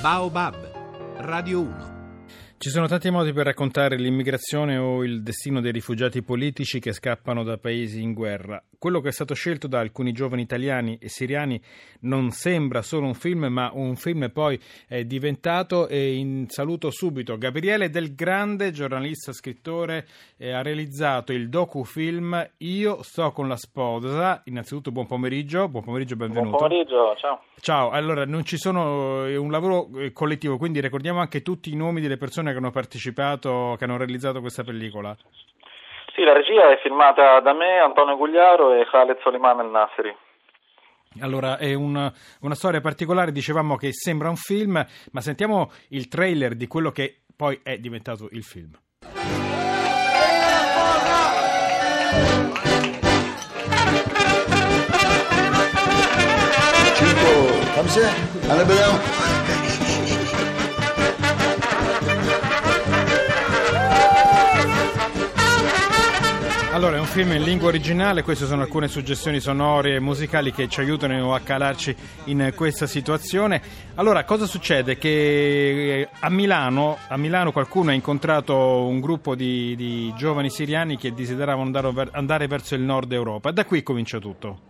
Baobab, Radio 1. Ci sono tanti modi per raccontare l'immigrazione o il destino dei rifugiati politici che scappano da paesi in guerra. Quello che è stato scelto da alcuni giovani italiani e siriani non sembra solo un film, ma un film poi è diventato. E in saluto subito Gabriele Del Grande, giornalista, scrittore, eh, ha realizzato il docufilm Io sto con la sposa. Innanzitutto buon pomeriggio, buon pomeriggio, benvenuto. Buon pomeriggio, ciao. Ciao, allora non ci sono è un lavoro eh, collettivo, quindi ricordiamo anche tutti i nomi delle persone che hanno partecipato, che hanno realizzato questa pellicola. Sì, la regia è filmata da me, Antonio Gugliaro e Khaled Soliman El Nasseri. Allora, è una, una storia particolare, dicevamo che sembra un film, ma sentiamo il trailer di quello che poi è diventato il film. cinque, Allora, è un film in lingua originale, queste sono alcune suggestioni sonore e musicali che ci aiutano a calarci in questa situazione. Allora, cosa succede? Che a Milano, a Milano qualcuno ha incontrato un gruppo di, di giovani siriani che desideravano andare, andare verso il nord Europa. Da qui comincia tutto.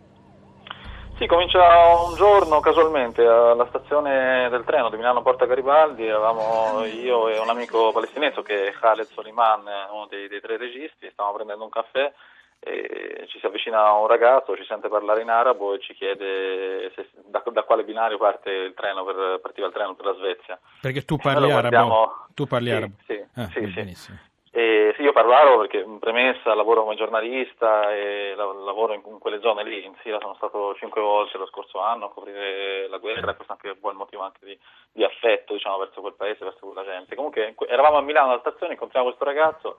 Sì, comincia un giorno casualmente alla stazione del treno di Milano Porta Garibaldi, eravamo io e un amico palestinese che è Khaled Soliman, uno dei, dei tre registi, stavamo prendendo un caffè e ci si avvicina un ragazzo, ci sente parlare in arabo e ci chiede se, da, da, quale binario parte il treno per, partiva il treno per la Svezia. Perché tu parli allora, arabo? Tu parli sì, arabo? Sì, ah, sì, benissimo. Sì. E sì, io parlo arabo perché in premessa lavoro come giornalista e lavoro in, quelle zone lì, in Siria sono stato cinque volte lo scorso anno a coprire la guerra questo è anche un buon motivo anche di, di affetto diciamo, verso quel paese, verso quella gente. Comunque eravamo a Milano alla stazione, incontriamo questo ragazzo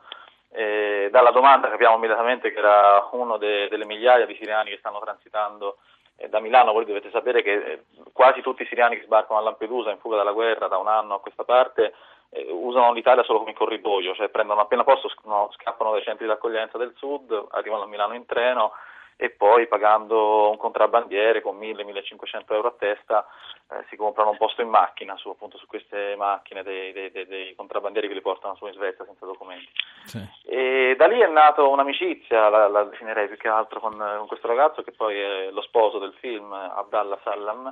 e dalla domanda capiamo immediatamente che era uno de, delle migliaia di siriani che stanno transitando da Milano, voi dovete sapere che eh, quasi tutti i siriani che sbarcano a Lampedusa in fuga dalla guerra da un anno a questa parte eh, usano l'Italia solo come corridoio, cioè prendono appena posto, scappano dai centri di accoglienza del sud, arrivano a Milano in treno e poi pagando un contrabbandiere con 1000-1500 euro a testa eh, si comprano un posto in macchina su, appunto, su queste macchine dei, dei, dei, dei, contrabbandieri che li portano su in Svezia senza documenti. Sì. E da lì è nata un'amicizia, la, la, definirei più che altro con, con questo ragazzo che poi è lo sposo del film, Abdallah Sallam,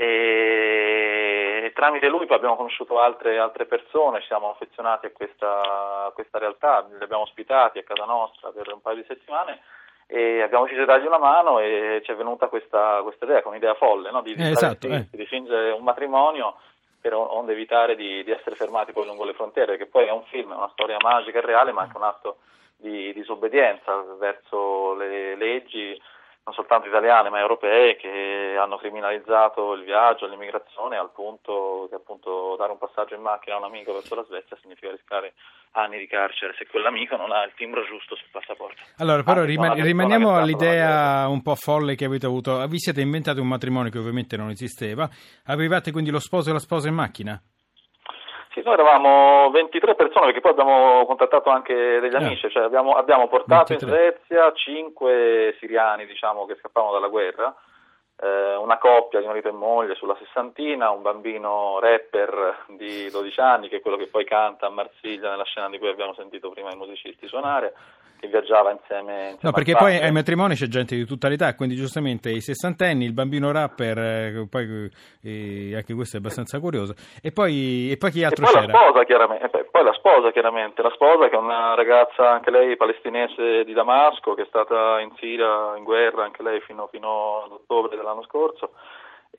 e tramite lui poi abbiamo conosciuto altre, altre persone, ci siamo affezionati a questa, a questa, realtà, li abbiamo ospitati a casa nostra per un paio di settimane e abbiamo deciso di dargli una mano e ci è venuta questa, questa idea, con un'idea folle, no? di, eh, esatto, eh. di fingere un matrimonio per onde evitare di, di, essere fermati poi lungo le frontiere, che poi è un film, è una storia magica e reale, ma anche un atto di disobbedienza verso le leggi non soltanto italiane ma europee che hanno criminalizzato il viaggio, l'immigrazione al punto che appunto dare un passaggio in macchina a un amico verso la Svezia significa rischiare anni di carcere se quell'amico non ha il timbro giusto sul passaporto. Allora, però riman- rimaniamo all'idea un po' folle che avete avuto. Vi siete inventati un matrimonio che ovviamente non esisteva. Avevate quindi lo sposo e la sposa in macchina? Noi eravamo 23 persone perché poi abbiamo contattato anche degli amici, cioè abbiamo, abbiamo portato 23. in Svezia 5 siriani diciamo, che scappavano dalla guerra, eh, una coppia di marito e moglie sulla sessantina, un bambino rapper di 12 anni che è quello che poi canta a Marsiglia nella scena di cui abbiamo sentito prima i musicisti suonare che viaggiava insieme, insieme No, perché poi ai matrimoni c'è gente di tutta l'età, quindi giustamente i sessantenni, il bambino rapper, eh, poi eh, anche questo è abbastanza curioso. E poi, e poi chi altro e poi c'era? La sposa, chiaramente, poi la sposa, chiaramente, la sposa che è una ragazza, anche lei palestinese di Damasco, che è stata in Siria in guerra, anche lei fino, fino ad ottobre dell'anno scorso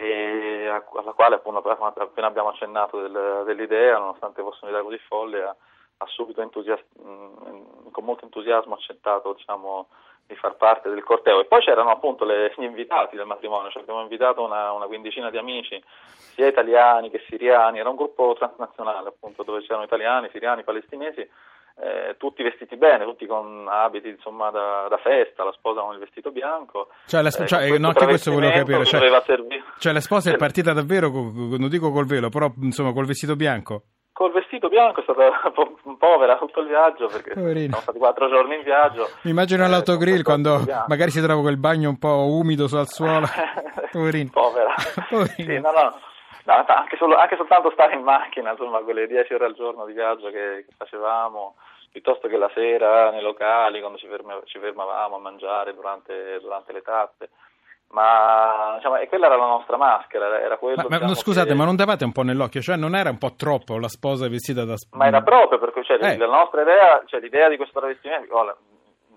e alla quale appunto appena abbiamo accennato del, dell'idea, nonostante fosse un'idea così folle, entusias- mh, con molto entusiasmo accettato diciamo, di far parte del corteo. E poi c'erano appunto le, gli invitati del matrimonio, cioè abbiamo invitato una, una, quindicina di amici, sia italiani che siriani, era un gruppo transnazionale appunto dove c'erano italiani, siriani, palestinesi, eh, tutti vestiti bene, tutti con abiti insomma da, da, festa, la sposa con il vestito bianco. Cioè, la, eh, cioè no, anche questo volevo capire. Cioè, cioè, la sposa è partita davvero, non dico col velo, però insomma col vestito bianco? Col vestito bianco è stata povera tutto il viaggio perché Poverino. siamo stati quattro giorni in viaggio. Mi immagino all'autogrill quando magari si trova quel bagno un po' umido sul suolo. Poverino. Povera. Poverino. Sì, no, no. No, anche, solo, anche, soltanto stare in macchina, insomma, quelle 10 ore al giorno di viaggio che, che facevamo, piuttosto che la sera nei locali, quando ci, ferma, ci fermavamo a mangiare durante, durante le tappe ma diciamo, e quella era la nostra maschera. Era quello, ma, diciamo, scusate, che... ma non davate un po' nell'occhio? Cioè, non era un po' troppo la sposa vestita da Ma era proprio perché cioè, eh. la nostra idea, cioè, l'idea di questo travestimento, oh, nel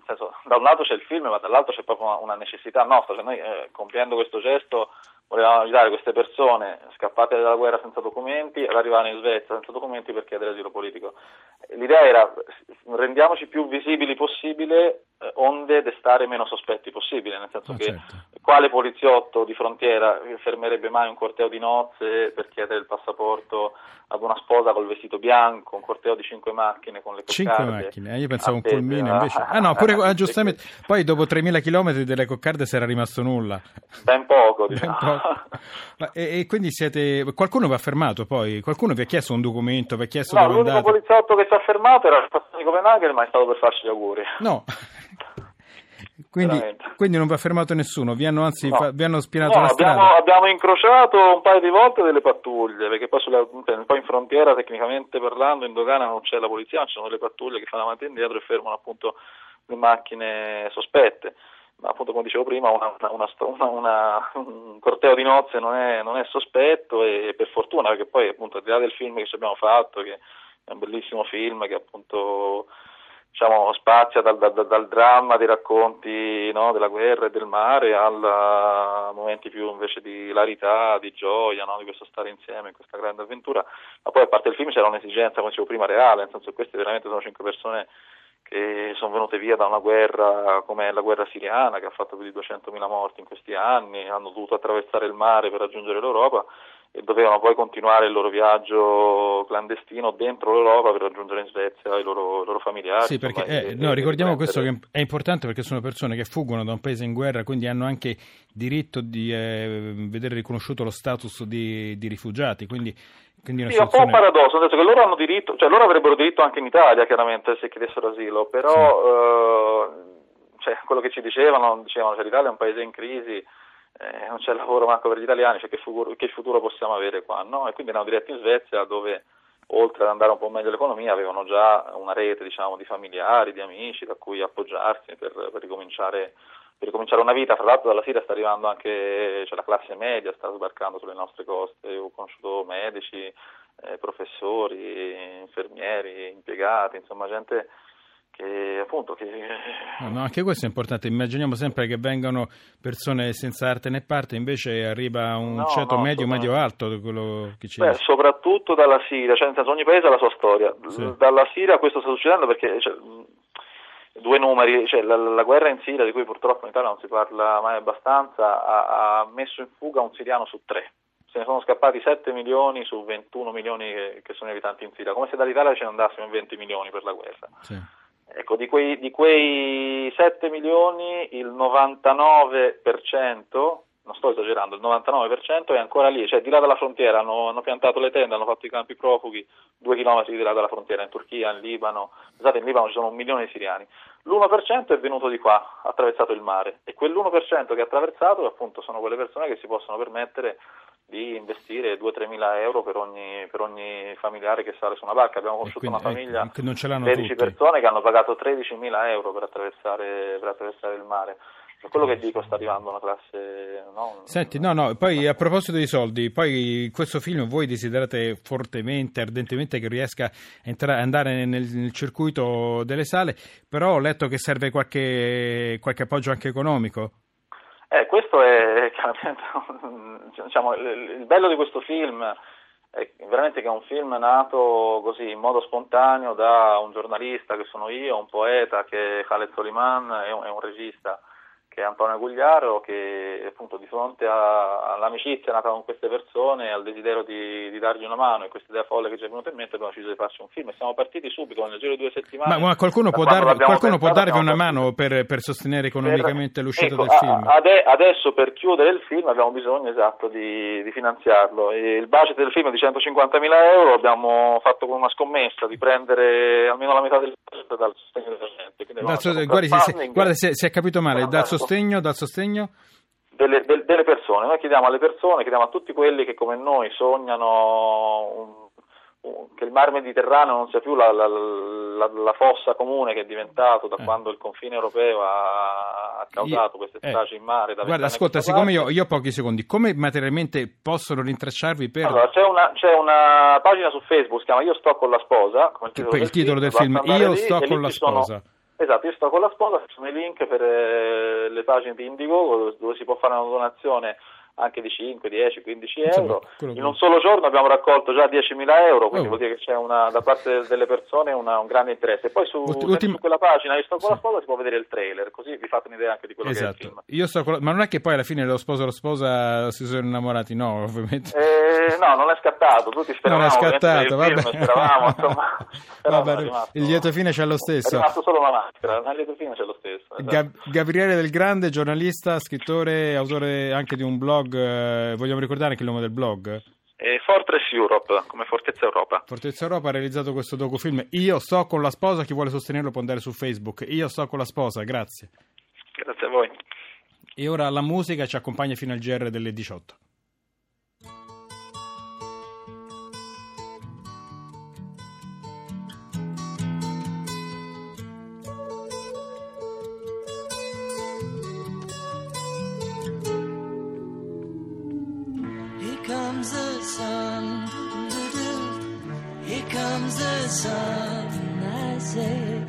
senso, da un lato c'è il film, ma dall'altro c'è proprio una, una necessità nostra. Cioè, noi eh, compiendo questo gesto volevamo aiutare queste persone scappate dalla guerra senza documenti ad arrivare in Svezia senza documenti per chiedere asilo politico. L'idea era rendiamoci più visibili possibile eh, onde destare meno sospetti possibile, nel senso oh, che certo. quale poliziotto di frontiera fermerebbe mai un corteo di nozze per chiedere il passaporto ad una sposa col vestito bianco, un corteo di cinque macchine con le coccarde. Cinque macchine, eh, io pensavo un pulmino invece. Ah no, pure ah, giustamente, poi dopo 3000 km delle coccarde si era rimasto nulla. Ben poco, diciamo. Ben poco. E, e, quindi siete, qualcuno vi ha fermato poi? Qualcuno vi ha chiesto un documento, vi ha chiesto no, l'unico andate? poliziotto che ci ha fermato era il di Copenaghen, ma è stato per farci gli auguri. No. Quindi, quindi, non vi ha fermato nessuno, vi hanno anzi no. fa, vi hanno spianato no, la abbiamo, strada? Abbiamo incrociato un paio di volte delle pattuglie, perché poi, sulla, poi, in frontiera tecnicamente parlando in dogana non c'è la polizia, ci sono delle pattuglie che fanno avanti e indietro e fermano appunto le macchine sospette. Appunto come dicevo prima una, una, una, un corteo di nozze non è, non è sospetto e per fortuna perché poi appunto al di là del film che ci abbiamo fatto che è un bellissimo film che appunto diciamo, spazia dal, dal, dal, dramma dei racconti no, della guerra e del mare a momenti più invece di hilarità, di gioia, no, di questo stare insieme in questa grande avventura. Ma poi a parte il film c'era un'esigenza, come dicevo prima, reale, nel senso che queste veramente sono cinque persone sono venute via da una guerra come la guerra siriana che ha fatto più di 200.000 morti in questi anni, hanno dovuto attraversare il mare per raggiungere l'Europa e dovevano poi continuare il loro viaggio clandestino dentro l'Europa per raggiungere in Svezia i loro, i loro familiari. Sì, perché insomma, eh, no, ricordiamo questo che è importante perché sono persone che fuggono da un paese in guerra, quindi hanno anche diritto di eh, vedere riconosciuto lo status di, di rifugiati. Quindi, quindi sì, è un po' un paradosso, nel senso che loro hanno diritto, cioè loro avrebbero diritto anche in Italia chiaramente se chiedessero asilo, però sì. eh, cioè, quello che ci dicevano, dicevano che l'Italia è un paese in crisi eh, non c'è lavoro manco per gli italiani, cioè che, futuro, che futuro possiamo avere qua? No? E quindi erano diretti in Svezia dove oltre ad andare un po' meglio l'economia avevano già una rete diciamo, di familiari, di amici da cui appoggiarsi per, per, ricominciare, per ricominciare, una vita. Fra l'altro dalla Siria sta arrivando anche cioè la classe media, sta sbarcando sulle nostre coste, ho conosciuto medici, eh, professori, infermieri, impiegati, insomma gente che appunto che... No, no, anche questo è importante immaginiamo sempre che vengano persone senza arte né parte invece arriva un no, ceto no, medio medio alto quello che ci Beh, soprattutto dalla Siria cioè nel senso ogni paese ha la sua storia sì. dalla Siria questo sta succedendo perché cioè, due numeri cioè, la, la, guerra in Siria di cui purtroppo in Italia non si parla mai abbastanza ha, ha messo in fuga un siriano su tre se ne sono scappati 7 milioni su 21 milioni che, che sono abitanti in Siria, come se dall'Italia ce ne andassimo in 20 milioni per la guerra. Sì. Ecco, di quei, di quei 7 milioni il 99%, non sto esagerando, il 99% è ancora lì, cioè di là dalla frontiera hanno, hanno piantato le tende, hanno fatto i campi profughi due chilometri di là dalla frontiera, in Turchia, in Libano, pensate in Libano ci sono un milione di siriani, l'1% è venuto di qua, ha attraversato il mare e quell'1% che ha attraversato appunto sono quelle persone che si possono permettere di investire 2-3 mila euro per ogni, per ogni, familiare che sale su una barca. Abbiamo conosciuto quindi, una famiglia di ecco, 13 tutti. persone che hanno pagato 13 mila euro per attraversare, per attraversare il mare. Per quello che dico sta arrivando una classe... No? Senti, no, no, poi a proposito dei soldi, poi questo film voi desiderate fortemente, ardentemente che riesca a entrare, andare nel, nel, circuito delle sale, però ho letto che serve qualche, qualche appoggio anche economico. Eh, questo è diciamo, il bello di questo film è veramente che è un film nato così in modo spontaneo da un giornalista che sono io, un poeta che è Khaled Soliman e un, è un regista che è Antonio Gugliaro, che appunto di fronte a, all'amicizia nata con queste persone, al desiderio di, di, dargli una mano e questa idea folle che ci è venuta in mente, abbiamo deciso di farci un film e siamo partiti subito nel giro di due settimane. Ma, ma qualcuno, può, darvi, qualcuno può darvi una mano per, per, sostenere economicamente per, l'uscita ecco, del film? Ade, adesso per chiudere il film abbiamo bisogno esatto di, di finanziarlo. E il budget del film è di 150 mila euro, abbiamo fatto con una scommessa di prendere almeno la metà del budget dal sostegno della gente. Guarda, se, guarda, se, se, è capito male, dal sostegno, dal sostegno? delle, del, delle persone. Noi chiediamo alle persone, chiediamo a tutti quelli che come noi sognano un che il mar Mediterraneo non sia più la, la, la, la, fossa comune che è diventato da eh. quando il confine europeo ha, ha causato queste eh. stragi in mare. Guarda, ascolta, siccome io, io, ho pochi secondi, come materialmente possono rintracciarvi per... Allora, c'è una, c'è una, pagina su Facebook, si chiama Io sto con la sposa, come il titolo, il titolo del film, Io lì, sto con la sposa. Sono, esatto, io sto con la sposa, ci sono i link per eh, le pagine di Indigo dove si può fare una donazione anche di 5, 10, 15 euro. Insomma, in un solo giorno abbiamo raccolto già 10.000 euro, quindi oh. vuol dire che c'è una, da parte delle persone una, un grande interesse. E poi su, Ultim... su, quella pagina Io sto con sì. la sposa si può vedere il trailer, così vi fate un'idea anche di quello esatto. che è il esatto. film. Sto con... Ma non è che poi alla fine lo sposo e la sposa si sono innamorati, no, ovviamente. Eh, no, non è scattato, tutti speravamo. Non è scattato, vabbè. Film, speravamo, insomma. vabbè, rimasto, il lieto fine c'è lo stesso. È rimasto solo una maschera, il lieto fine c'è lo stesso. Gab- Gabriele Del Grande, giornalista, scrittore, autore anche di un blog, eh, vogliamo ricordare anche il nome del blog? Eh, Fortress Europe, come Fortezza Europa. Fortezza Europa ha realizzato questo docufilm. Io sto con la sposa, chi vuole sostenerlo può andare su Facebook. Io sto con la sposa, grazie. Grazie a voi. E ora la musica ci accompagna fino al GR delle 18. son, I say.